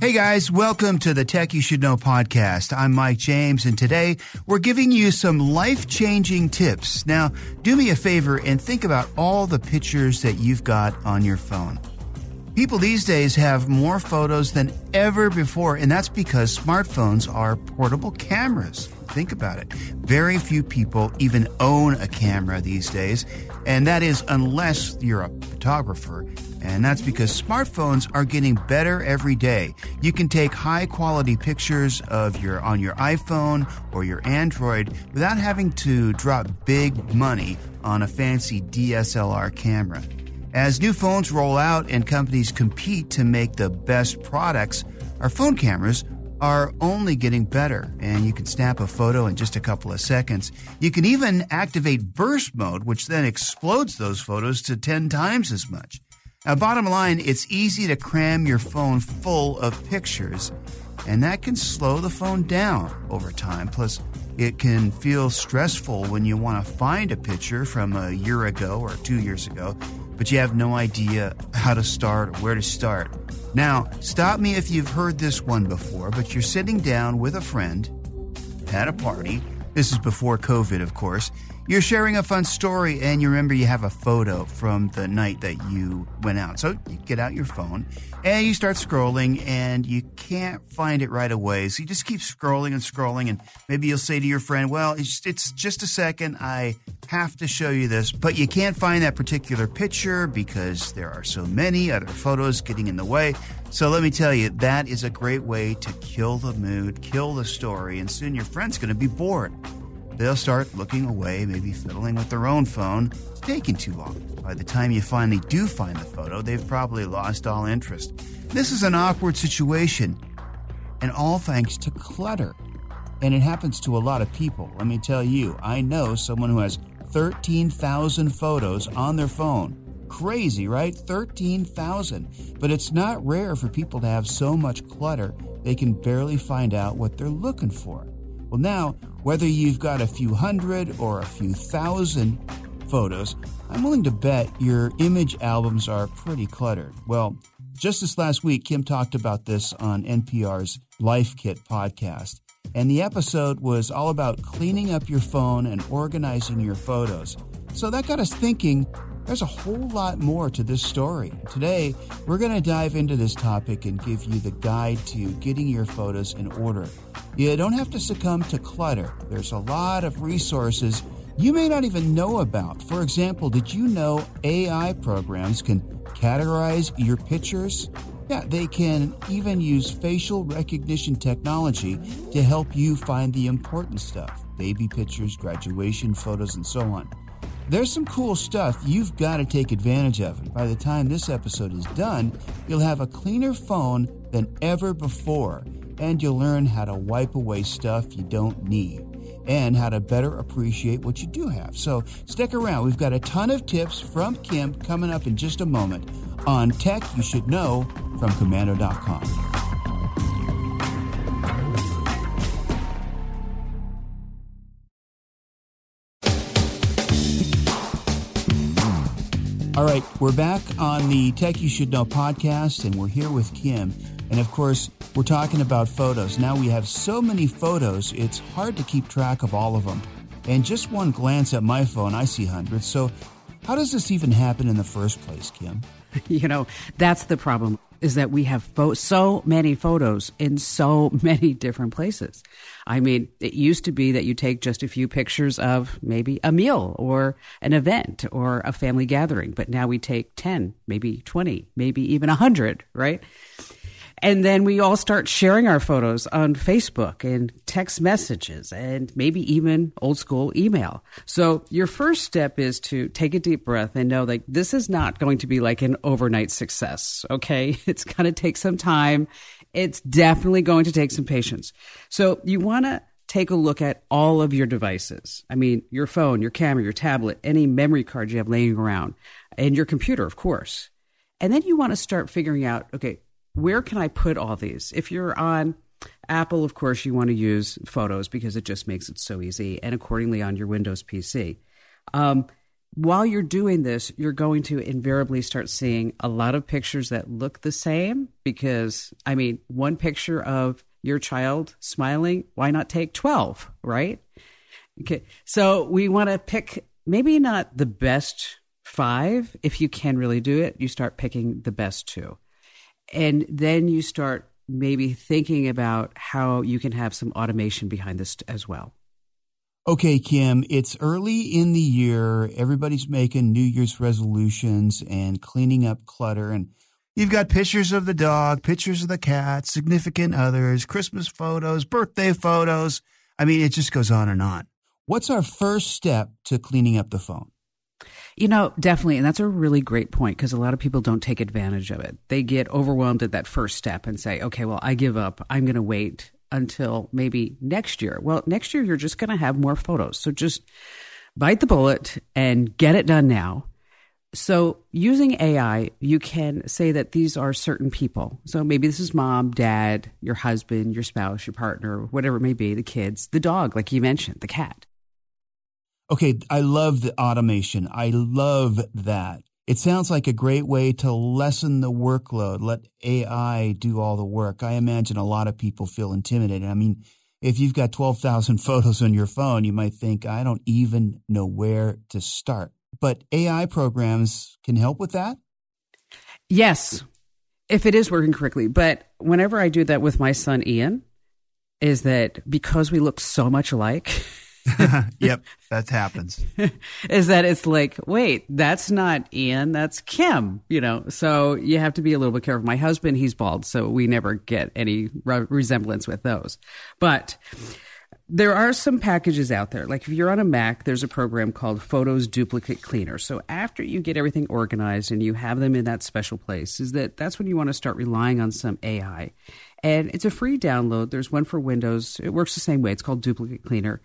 Hey guys, welcome to the Tech You Should Know podcast. I'm Mike James, and today we're giving you some life changing tips. Now, do me a favor and think about all the pictures that you've got on your phone. People these days have more photos than ever before, and that's because smartphones are portable cameras. Think about it. Very few people even own a camera these days, and that is unless you're a photographer. And that's because smartphones are getting better every day. You can take high quality pictures of your on your iPhone or your Android without having to drop big money on a fancy DSLR camera. As new phones roll out and companies compete to make the best products, our phone cameras are only getting better, and you can snap a photo in just a couple of seconds. You can even activate burst mode, which then explodes those photos to 10 times as much. Now, bottom line, it's easy to cram your phone full of pictures, and that can slow the phone down over time. Plus, it can feel stressful when you want to find a picture from a year ago or two years ago, but you have no idea how to start or where to start. Now, stop me if you've heard this one before, but you're sitting down with a friend at a party. This is before COVID, of course you're sharing a fun story and you remember you have a photo from the night that you went out. So you get out your phone and you start scrolling and you can't find it right away. So you just keep scrolling and scrolling and maybe you'll say to your friend, well, it's, it's just a second. I have to show you this, but you can't find that particular picture because there are so many other photos getting in the way. So let me tell you, that is a great way to kill the mood, kill the story, and soon your friend's going to be bored they'll start looking away, maybe fiddling with their own phone. Taking too long. By the time you finally do find the photo, they've probably lost all interest. This is an awkward situation, and all thanks to clutter. And it happens to a lot of people. Let me tell you, I know someone who has 13,000 photos on their phone. Crazy, right? 13,000. But it's not rare for people to have so much clutter they can barely find out what they're looking for. Well, now, whether you've got a few hundred or a few thousand photos, I'm willing to bet your image albums are pretty cluttered. Well, just this last week, Kim talked about this on NPR's Life Kit podcast. And the episode was all about cleaning up your phone and organizing your photos. So that got us thinking there's a whole lot more to this story. Today, we're going to dive into this topic and give you the guide to getting your photos in order. You don't have to succumb to clutter. There's a lot of resources you may not even know about. For example, did you know AI programs can categorize your pictures? Yeah, they can even use facial recognition technology to help you find the important stuff baby pictures, graduation photos, and so on. There's some cool stuff you've got to take advantage of. And by the time this episode is done, you'll have a cleaner phone than ever before. And you'll learn how to wipe away stuff you don't need and how to better appreciate what you do have. So stick around. We've got a ton of tips from Kim coming up in just a moment on Tech You Should Know from Komando.com. right, we're back on the Tech You Should Know podcast, and we're here with Kim. And of course, we're talking about photos. Now we have so many photos, it's hard to keep track of all of them. And just one glance at my phone, I see hundreds. So, how does this even happen in the first place, Kim? You know, that's the problem is that we have fo- so many photos in so many different places. I mean, it used to be that you take just a few pictures of maybe a meal or an event or a family gathering, but now we take 10, maybe 20, maybe even 100, right? And then we all start sharing our photos on Facebook and text messages and maybe even old school email. So your first step is to take a deep breath and know that this is not going to be like an overnight success. Okay. It's going to take some time. It's definitely going to take some patience. So you want to take a look at all of your devices. I mean, your phone, your camera, your tablet, any memory card you have laying around, and your computer, of course. And then you want to start figuring out, okay, where can I put all these? If you're on Apple, of course, you want to use Photos because it just makes it so easy, and accordingly on your Windows PC. Um, while you're doing this, you're going to invariably start seeing a lot of pictures that look the same because, I mean, one picture of your child smiling, why not take 12, right? Okay. So we want to pick maybe not the best five. If you can really do it, you start picking the best two. And then you start maybe thinking about how you can have some automation behind this as well. Okay, Kim, it's early in the year. Everybody's making New Year's resolutions and cleaning up clutter. And you've got pictures of the dog, pictures of the cat, significant others, Christmas photos, birthday photos. I mean, it just goes on and on. What's our first step to cleaning up the phone? You know, definitely. And that's a really great point because a lot of people don't take advantage of it. They get overwhelmed at that first step and say, okay, well, I give up. I'm going to wait until maybe next year. Well, next year you're just going to have more photos. So just bite the bullet and get it done now. So using AI, you can say that these are certain people. So maybe this is mom, dad, your husband, your spouse, your partner, whatever it may be, the kids, the dog, like you mentioned, the cat. Okay, I love the automation. I love that. It sounds like a great way to lessen the workload, let AI do all the work. I imagine a lot of people feel intimidated. I mean, if you've got 12,000 photos on your phone, you might think, I don't even know where to start. But AI programs can help with that? Yes, if it is working correctly. But whenever I do that with my son, Ian, is that because we look so much alike. yep, that happens. is that it's like, wait, that's not Ian, that's Kim, you know. So you have to be a little bit careful. My husband, he's bald, so we never get any re- resemblance with those. But there are some packages out there. Like if you're on a Mac, there's a program called Photos Duplicate Cleaner. So after you get everything organized and you have them in that special place, is that that's when you want to start relying on some AI. And it's a free download. There's one for Windows. It works the same way. It's called Duplicate Cleaner.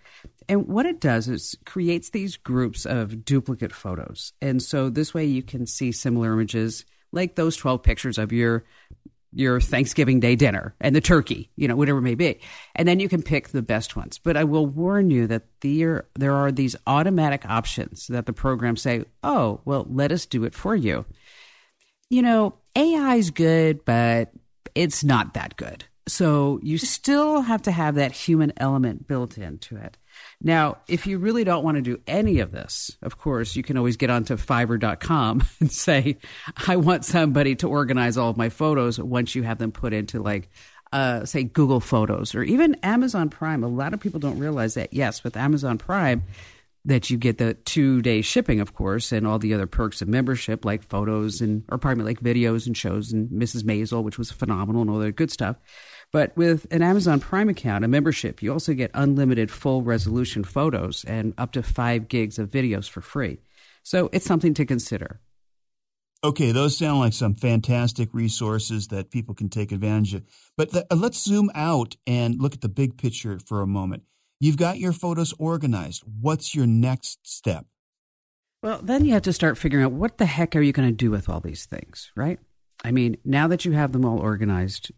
And what it does is creates these groups of duplicate photos. And so this way you can see similar images like those 12 pictures of your your Thanksgiving Day dinner and the turkey, you know, whatever it may be. And then you can pick the best ones. But I will warn you that there, there are these automatic options that the program say, oh, well, let us do it for you. You know, AI is good, but it's not that good. So you still have to have that human element built into it. Now, if you really don't want to do any of this, of course, you can always get onto fiverr.com and say, I want somebody to organize all of my photos once you have them put into like uh, say Google Photos or even Amazon Prime. A lot of people don't realize that. Yes, with Amazon Prime, that you get the two day shipping, of course, and all the other perks of membership, like photos and or pardon me, like videos and shows and Mrs. Maisel, which was phenomenal and all that good stuff. But with an Amazon Prime account, a membership, you also get unlimited full resolution photos and up to five gigs of videos for free. So it's something to consider. Okay, those sound like some fantastic resources that people can take advantage of. But th- uh, let's zoom out and look at the big picture for a moment. You've got your photos organized. What's your next step? Well, then you have to start figuring out what the heck are you going to do with all these things, right? I mean, now that you have them all organized,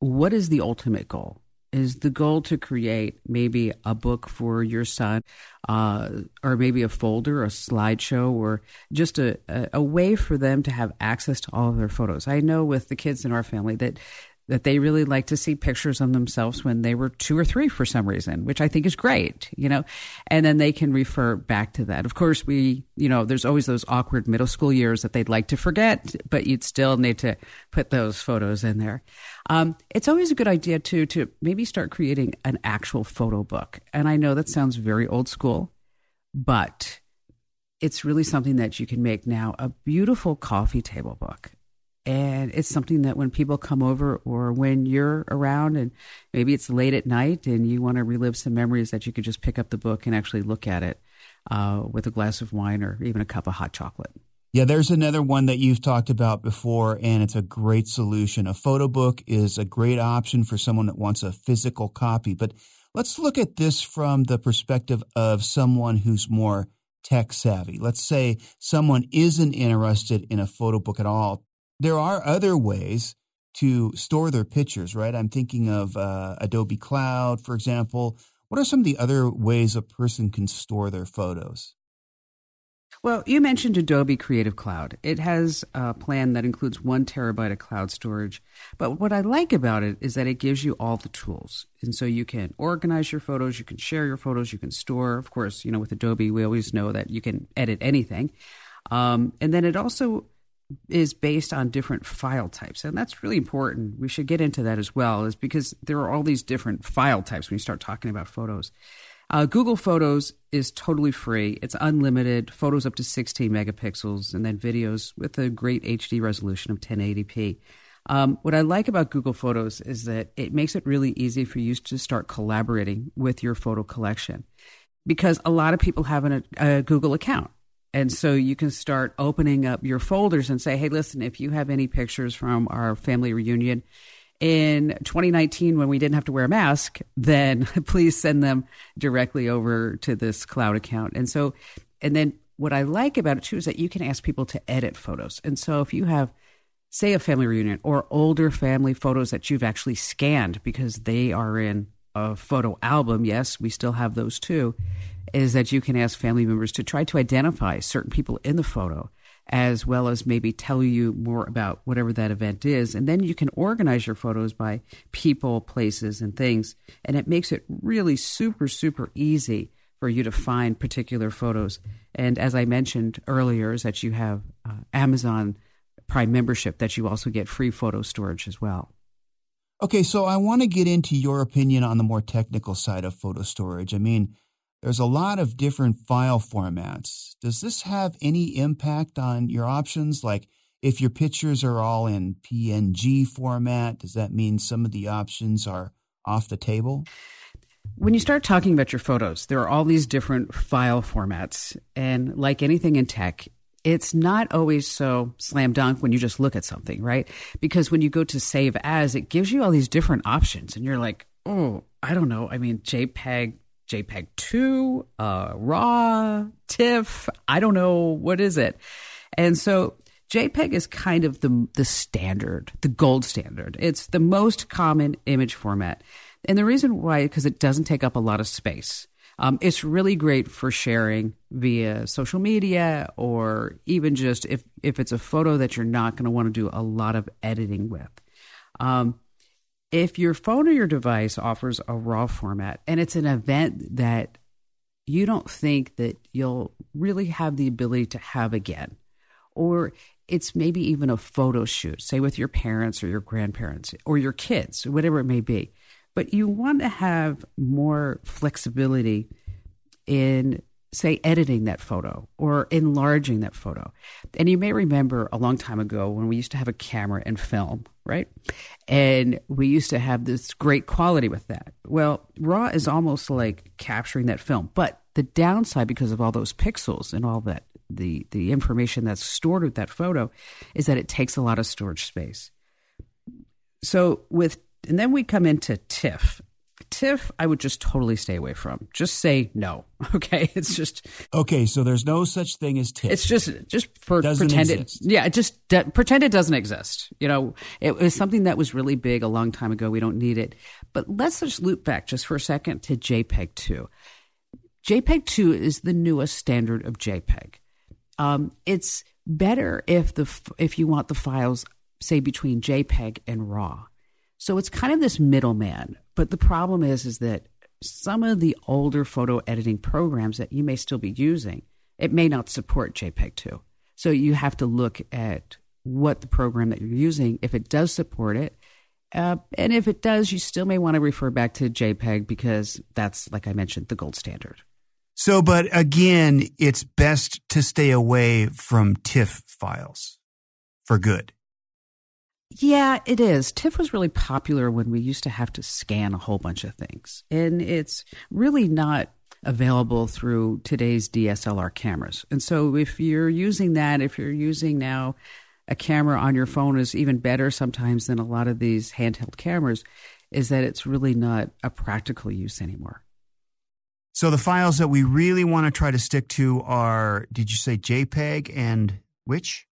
what is the ultimate goal? Is the goal to create maybe a book for your son, uh, or maybe a folder, a slideshow, or just a, a, a way for them to have access to all of their photos? I know with the kids in our family that that they really like to see pictures of themselves when they were two or three for some reason, which I think is great, you know, and then they can refer back to that. Of course, we, you know, there's always those awkward middle school years that they'd like to forget, but you'd still need to put those photos in there. Um, it's always a good idea too to maybe start creating an actual photo book. And I know that sounds very old school, but it's really something that you can make now a beautiful coffee table book and it's something that when people come over or when you're around and maybe it's late at night and you want to relive some memories that you could just pick up the book and actually look at it uh, with a glass of wine or even a cup of hot chocolate. Yeah there's another one that you've talked about before and it's a great solution. A photo book is a great option for someone that wants a physical copy. But let's look at this from the perspective of someone who's more tech savvy. Let's say someone isn't interested in a photo book at all there are other ways to store their pictures, right? I'm thinking of uh, Adobe Cloud, for example. What are some of the other ways a person can store their photos? Well, you mentioned Adobe Creative Cloud. It has a plan that includes one terabyte of cloud storage. But what I like about it is that it gives you all the tools. And so you can organize your photos, you can share your photos, you can store. Of course, you know, with Adobe, we always know that you can edit anything. Um, and then it also is based on different file types. And that's really important. We should get into that as well, is because there are all these different file types when you start talking about photos. Uh, Google Photos is totally free. It's unlimited, photos up to 16 megapixels, and then videos with a great HD resolution of 1080p. Um, what I like about Google Photos is that it makes it really easy for you to start collaborating with your photo collection because a lot of people have an, a Google account. And so you can start opening up your folders and say, hey, listen, if you have any pictures from our family reunion in 2019 when we didn't have to wear a mask, then please send them directly over to this cloud account. And so, and then what I like about it too is that you can ask people to edit photos. And so if you have, say, a family reunion or older family photos that you've actually scanned because they are in a photo album, yes, we still have those too, is that you can ask family members to try to identify certain people in the photo as well as maybe tell you more about whatever that event is. And then you can organize your photos by people, places, and things. And it makes it really super, super easy for you to find particular photos. And as I mentioned earlier, is that you have uh, Amazon Prime membership that you also get free photo storage as well. Okay, so I want to get into your opinion on the more technical side of photo storage. I mean, there's a lot of different file formats. Does this have any impact on your options? Like if your pictures are all in PNG format, does that mean some of the options are off the table? When you start talking about your photos, there are all these different file formats. And like anything in tech, it's not always so slam dunk when you just look at something, right? Because when you go to save as, it gives you all these different options. And you're like, oh, I don't know. I mean, JPEG, JPEG 2, uh, RAW, TIFF. I don't know. What is it? And so JPEG is kind of the, the standard, the gold standard. It's the most common image format. And the reason why, because it doesn't take up a lot of space. Um, it's really great for sharing via social media or even just if, if it's a photo that you're not going to want to do a lot of editing with. Um, if your phone or your device offers a raw format and it's an event that you don't think that you'll really have the ability to have again, or it's maybe even a photo shoot, say with your parents or your grandparents or your kids, whatever it may be, but you want to have more flexibility in say editing that photo or enlarging that photo. And you may remember a long time ago when we used to have a camera and film, right? And we used to have this great quality with that. Well, RAW is almost like capturing that film, but the downside because of all those pixels and all that the the information that's stored with that photo is that it takes a lot of storage space. So with and then we come into TIFF, TIFF, I would just totally stay away from. Just say no. Okay, it's just okay. So there's no such thing as TIFF. It's just just for doesn't pretend exist. it. Yeah, just de- pretend it doesn't exist. You know, it was something that was really big a long time ago. We don't need it. But let's just loop back just for a second to JPEG two. JPEG two is the newest standard of JPEG. Um, it's better if the if you want the files say between JPEG and RAW. So it's kind of this middleman but the problem is, is that some of the older photo editing programs that you may still be using, it may not support JPEG 2. So you have to look at what the program that you're using, if it does support it. Uh, and if it does, you still may want to refer back to JPEG because that's, like I mentioned, the gold standard. So, but again, it's best to stay away from TIFF files for good. Yeah, it is. TIFF was really popular when we used to have to scan a whole bunch of things. And it's really not available through today's DSLR cameras. And so if you're using that, if you're using now a camera on your phone is even better sometimes than a lot of these handheld cameras, is that it's really not a practical use anymore. So the files that we really want to try to stick to are, did you say JPEG and which?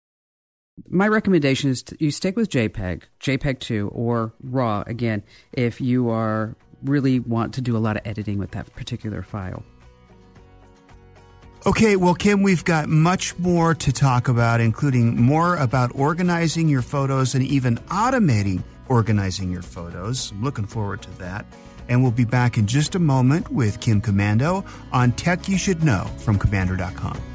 My recommendation is you stick with JPEG, JPEG 2, or RAW again, if you are really want to do a lot of editing with that particular file. Okay, well, Kim, we've got much more to talk about, including more about organizing your photos and even automating organizing your photos. I'm looking forward to that. And we'll be back in just a moment with Kim Komando on Tech You Should Know from Komando.com.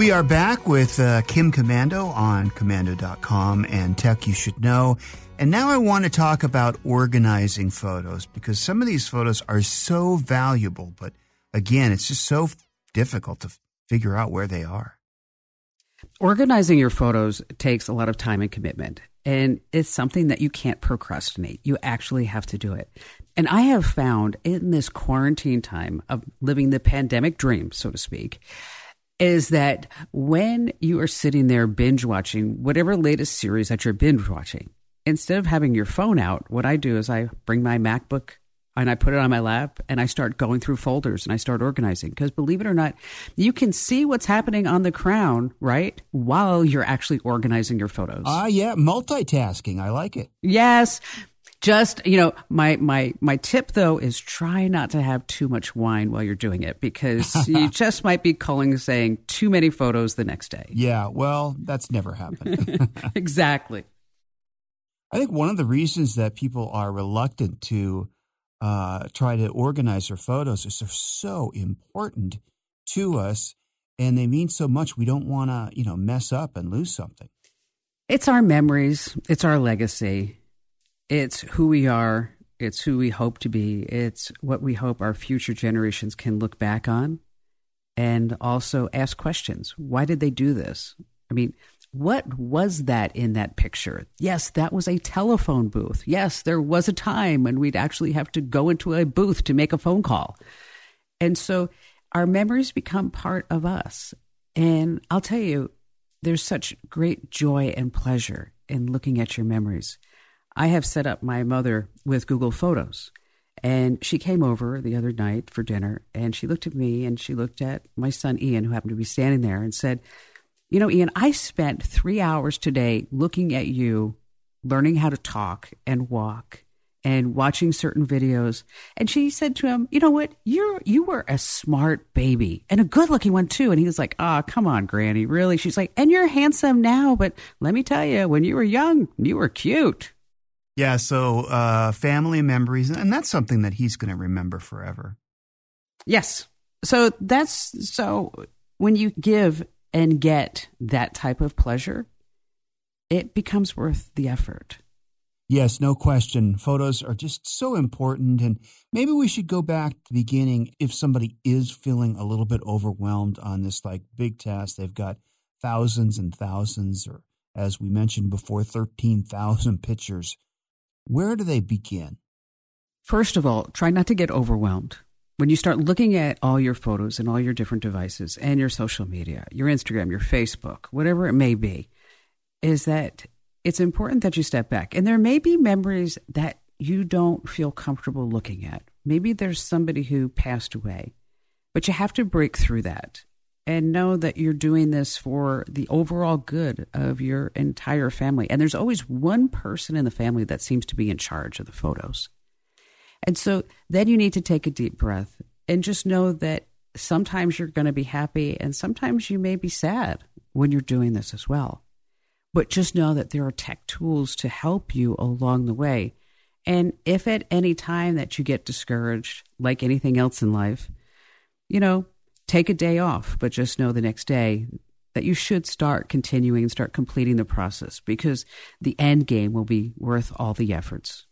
We are back with uh, Kim Komando on komando.com and Tech You Should Know. And now I want to talk about organizing photos because some of these photos are so valuable, but again, it's just so difficult to figure out where they are. Organizing your photos takes a lot of time and commitment, and it's something that you can't procrastinate. You actually have to do it. And I have found in this quarantine time of living the pandemic dream, so to speak, is that when you are sitting there binge watching whatever latest series that you're binge watching, instead of having your phone out, what I do is I bring my MacBook and I put it on my lap and I start going through folders and I start organizing. Because believe it or not, you can see what's happening on the crown, right? While you're actually organizing your photos. Ah, uh, yeah, multitasking. I like it. Yes. Just, you know, my, my, my tip though is try not to have too much wine while you're doing it because you just might be calling saying too many photos the next day. Yeah. Well, that's never happened. exactly. I think one of the reasons that people are reluctant to uh, try to organize their photos is they're so important to us and they mean so much we don't want to you know mess up and lose something it's our memories it's our legacy it's who we are it's who we hope to be it's what we hope our future generations can look back on and also ask questions why did they do this i mean what was that in that picture? Yes, that was a telephone booth. Yes, there was a time when we'd actually have to go into a booth to make a phone call. And so our memories become part of us. And I'll tell you, there's such great joy and pleasure in looking at your memories. I have set up my mother with Google Photos. And she came over the other night for dinner and she looked at me and she looked at my son Ian, who happened to be standing there, and said, you know, Ian, I spent three hours today looking at you, learning how to talk and walk and watching certain videos. And she said to him, "You know what? You're you were a smart baby and a good-looking one too." And he was like, "Ah, oh, come on, Granny, really?" She's like, "And you're handsome now, but let me tell you, when you were young, you were cute." Yeah, so uh, family memories, and that's something that he's going to remember forever. Yes. So that's so when you give and get that type of pleasure, it becomes worth the effort. Yes, no question. Photos are just so important. And maybe we should go back to the beginning if somebody is feeling a little bit overwhelmed on this like big task. They've got thousands and thousands, or as we mentioned before, 13,000 pictures. Where do they begin? First of all, try not to get overwhelmed when you start looking at all your photos and all your different devices and your social media, your Instagram, your Facebook, whatever it may be, is that it's important that you step back. And there may be memories that you don't feel comfortable looking at. Maybe there's somebody who passed away, but you have to break through that and know that you're doing this for the overall good of your entire family. And there's always one person in the family that seems to be in charge of the photos. And so then you need to take a deep breath and just know that sometimes you're going to be happy and sometimes you may be sad when you're doing this as well. But just know that there are tech tools to help you along the way. And if at any time that you get discouraged, like anything else in life, you know, take a day off, but just know the next day that you should start continuing and start completing the process because the end game will be worth all the efforts.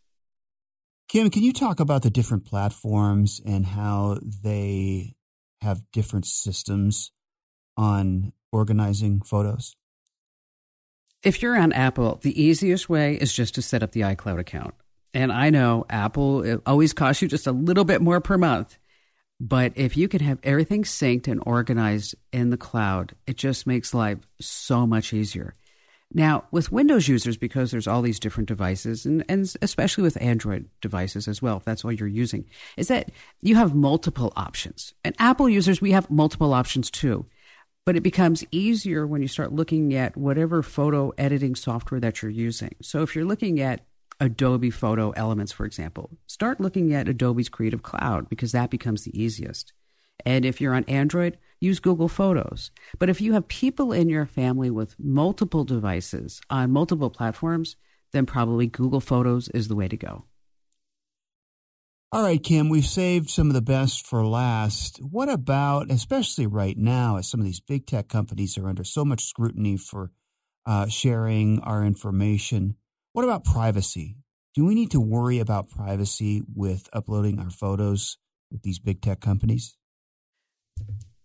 Kim, can you talk about the different platforms and how they have different systems on organizing photos? If you're on Apple, the easiest way is just to set up the iCloud account. And I know Apple it always costs you just a little bit more per month. But if you can have everything synced and organized in the cloud, it just makes life so much easier. Now, with Windows users, because there's all these different devices, and, and especially with Android devices as well, if that's all you're using, is that you have multiple options. And Apple users, we have multiple options too. But it becomes easier when you start looking at whatever photo editing software that you're using. So if you're looking at Adobe Photo Elements, for example, start looking at Adobe's Creative Cloud because that becomes the easiest. And if you're on Android, use Google Photos. But if you have people in your family with multiple devices on multiple platforms, then probably Google Photos is the way to go. All right, Kim, we've saved some of the best for last. What about, especially right now, as some of these big tech companies are under so much scrutiny for uh, sharing our information, what about privacy? Do we need to worry about privacy with uploading our photos with these big tech companies?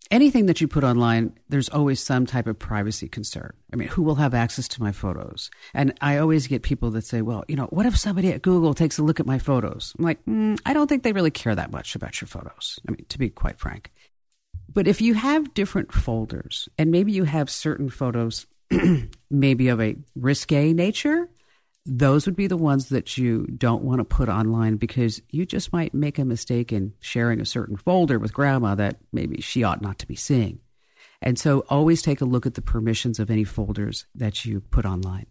anything that you put online, there's always some type of privacy concern. I mean, who will have access to my photos? And I always get people that say, well, you know, what if somebody at Google takes a look at my photos? I'm like, mm, I don't think they really care that much about your photos. I mean, to be quite frank. But if you have different folders and maybe you have certain photos, maybe of a risque nature, those would be the ones that you don't want to put online because you just might make a mistake in sharing a certain folder with grandma that maybe she ought not to be seeing. And so always take a look at the permissions of any folders that you put online.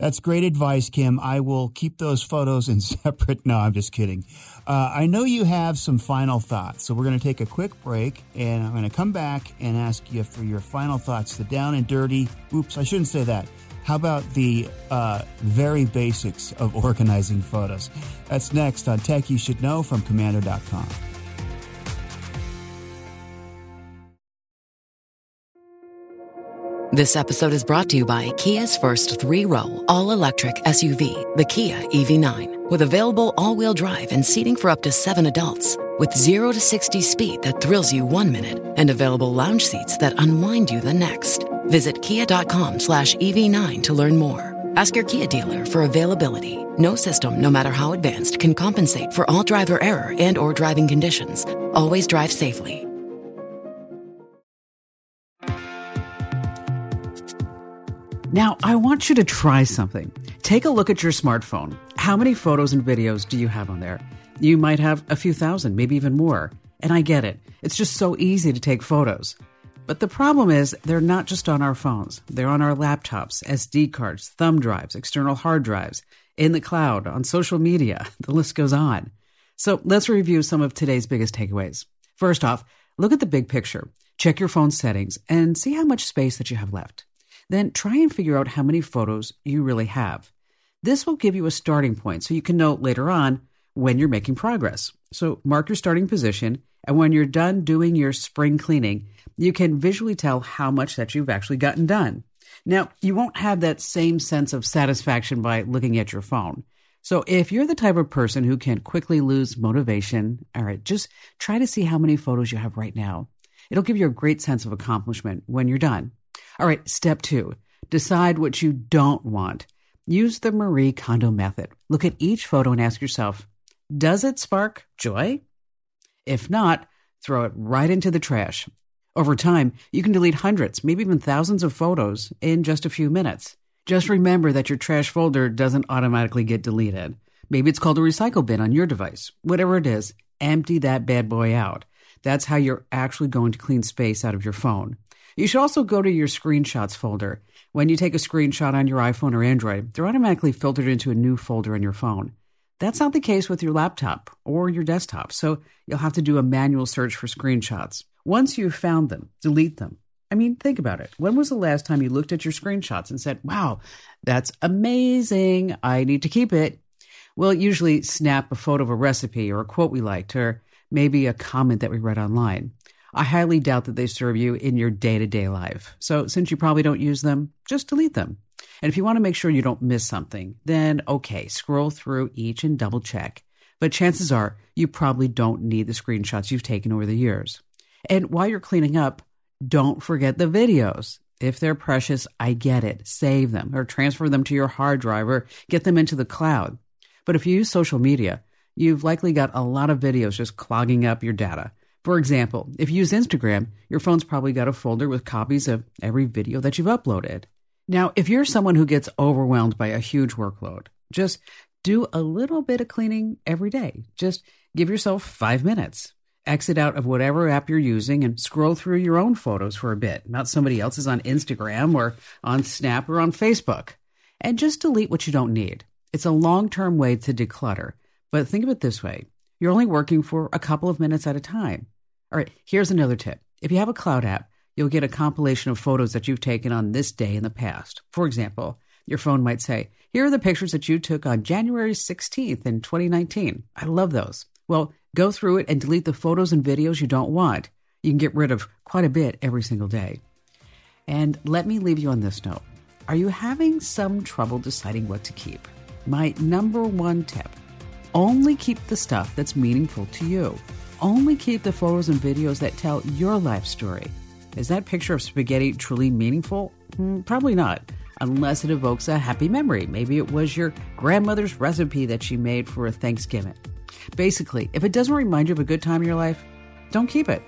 That's great advice, Kim. I will keep those photos in separate. No, I'm just kidding. Uh, I know you have some final thoughts, so we're going to take a quick break, and I'm going to come back and ask you for your final thoughts. The down and dirty. Oops, I shouldn't say that. How about the uh, very basics of organizing photos? That's next on Tech You Should Know from Komando.com. This episode is brought to you by Kia's first three row, all electric SUV, the Kia EV9, with available all wheel drive and seating for up to seven adults. With 0 to 60 speed that thrills you one minute and available lounge seats that unwind you the next. Visit kia.com slash EV9 to learn more. Ask your Kia dealer for availability. No system, no matter how advanced, can compensate for all driver error and or driving conditions. Always drive safely. Now, I want you to try something. Take a look at your smartphone. How many photos and videos do you have on there? You might have a few thousand, maybe even more. And I get it. It's just so easy to take photos. But the problem is, they're not just on our phones. They're on our laptops, SD cards, thumb drives, external hard drives, in the cloud, on social media. The list goes on. So let's review some of today's biggest takeaways. First off, look at the big picture. Check your phone settings and see how much space that you have left. Then try and figure out how many photos you really have. This will give you a starting point so you can know later on when you're making progress. So mark your starting position, and when you're done doing your spring cleaning, you can visually tell how much that you've actually gotten done. Now, you won't have that same sense of satisfaction by looking at your phone. So, if you're the type of person who can quickly lose motivation, all right, just try to see how many photos you have right now. It'll give you a great sense of accomplishment when you're done. All right, step two decide what you don't want. Use the Marie Kondo method. Look at each photo and ask yourself, does it spark joy? If not, throw it right into the trash. Over time, you can delete hundreds, maybe even thousands of photos in just a few minutes. Just remember that your trash folder doesn't automatically get deleted. Maybe it's called a recycle bin on your device. Whatever it is, empty that bad boy out. That's how you're actually going to clean space out of your phone. You should also go to your screenshots folder. When you take a screenshot on your iPhone or Android, they're automatically filtered into a new folder on your phone. That's not the case with your laptop or your desktop, so you'll have to do a manual search for screenshots. Once you've found them, delete them. I mean, think about it. When was the last time you looked at your screenshots and said, wow, that's amazing. I need to keep it? We'll usually snap a photo of a recipe or a quote we liked or maybe a comment that we read online. I highly doubt that they serve you in your day to day life. So, since you probably don't use them, just delete them. And if you want to make sure you don't miss something, then okay, scroll through each and double check. But chances are you probably don't need the screenshots you've taken over the years. And while you're cleaning up, don't forget the videos. If they're precious, I get it. Save them or transfer them to your hard drive or get them into the cloud. But if you use social media, you've likely got a lot of videos just clogging up your data. For example, if you use Instagram, your phone's probably got a folder with copies of every video that you've uploaded. Now, if you're someone who gets overwhelmed by a huge workload, just do a little bit of cleaning every day. Just give yourself five minutes. Exit out of whatever app you're using and scroll through your own photos for a bit, not somebody else's on Instagram or on Snap or on Facebook. And just delete what you don't need. It's a long term way to declutter. But think of it this way you're only working for a couple of minutes at a time. All right, here's another tip. If you have a cloud app, you'll get a compilation of photos that you've taken on this day in the past. For example, your phone might say, Here are the pictures that you took on January 16th in 2019. I love those. Well, go through it and delete the photos and videos you don't want. You can get rid of quite a bit every single day. And let me leave you on this note. Are you having some trouble deciding what to keep? My number one tip only keep the stuff that's meaningful to you. Only keep the photos and videos that tell your life story. Is that picture of spaghetti truly meaningful? Mm, probably not, unless it evokes a happy memory. Maybe it was your grandmother's recipe that she made for a Thanksgiving. Basically, if it doesn't remind you of a good time in your life, don't keep it.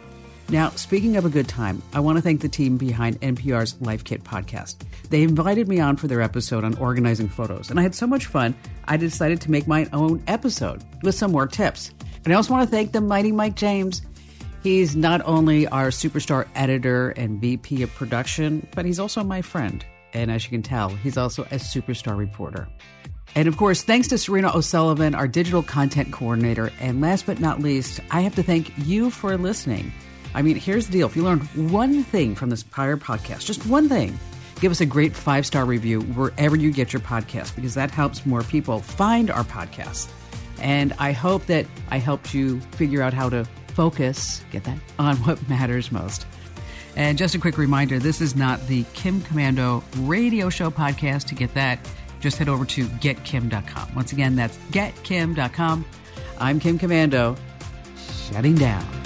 Now, speaking of a good time, I want to thank the team behind NPR's Life Kit podcast. They invited me on for their episode on organizing photos, and I had so much fun, I decided to make my own episode with some more tips. And I also want to thank the mighty Mike James. He's not only our superstar editor and VP of production, but he's also my friend. And as you can tell, he's also a superstar reporter. And of course, thanks to Serena O'Sullivan, our digital content coordinator. And last but not least, I have to thank you for listening. I mean, here's the deal. If you learned one thing from this prior podcast, just one thing, give us a great five star review wherever you get your podcast because that helps more people find our podcast. And I hope that I helped you figure out how to focus, get that, on what matters most. And just a quick reminder this is not the Kim Komando radio show podcast. To get that, just head over to getkim.com. Once again, that's getkim.com. I'm Kim Komando, shutting down.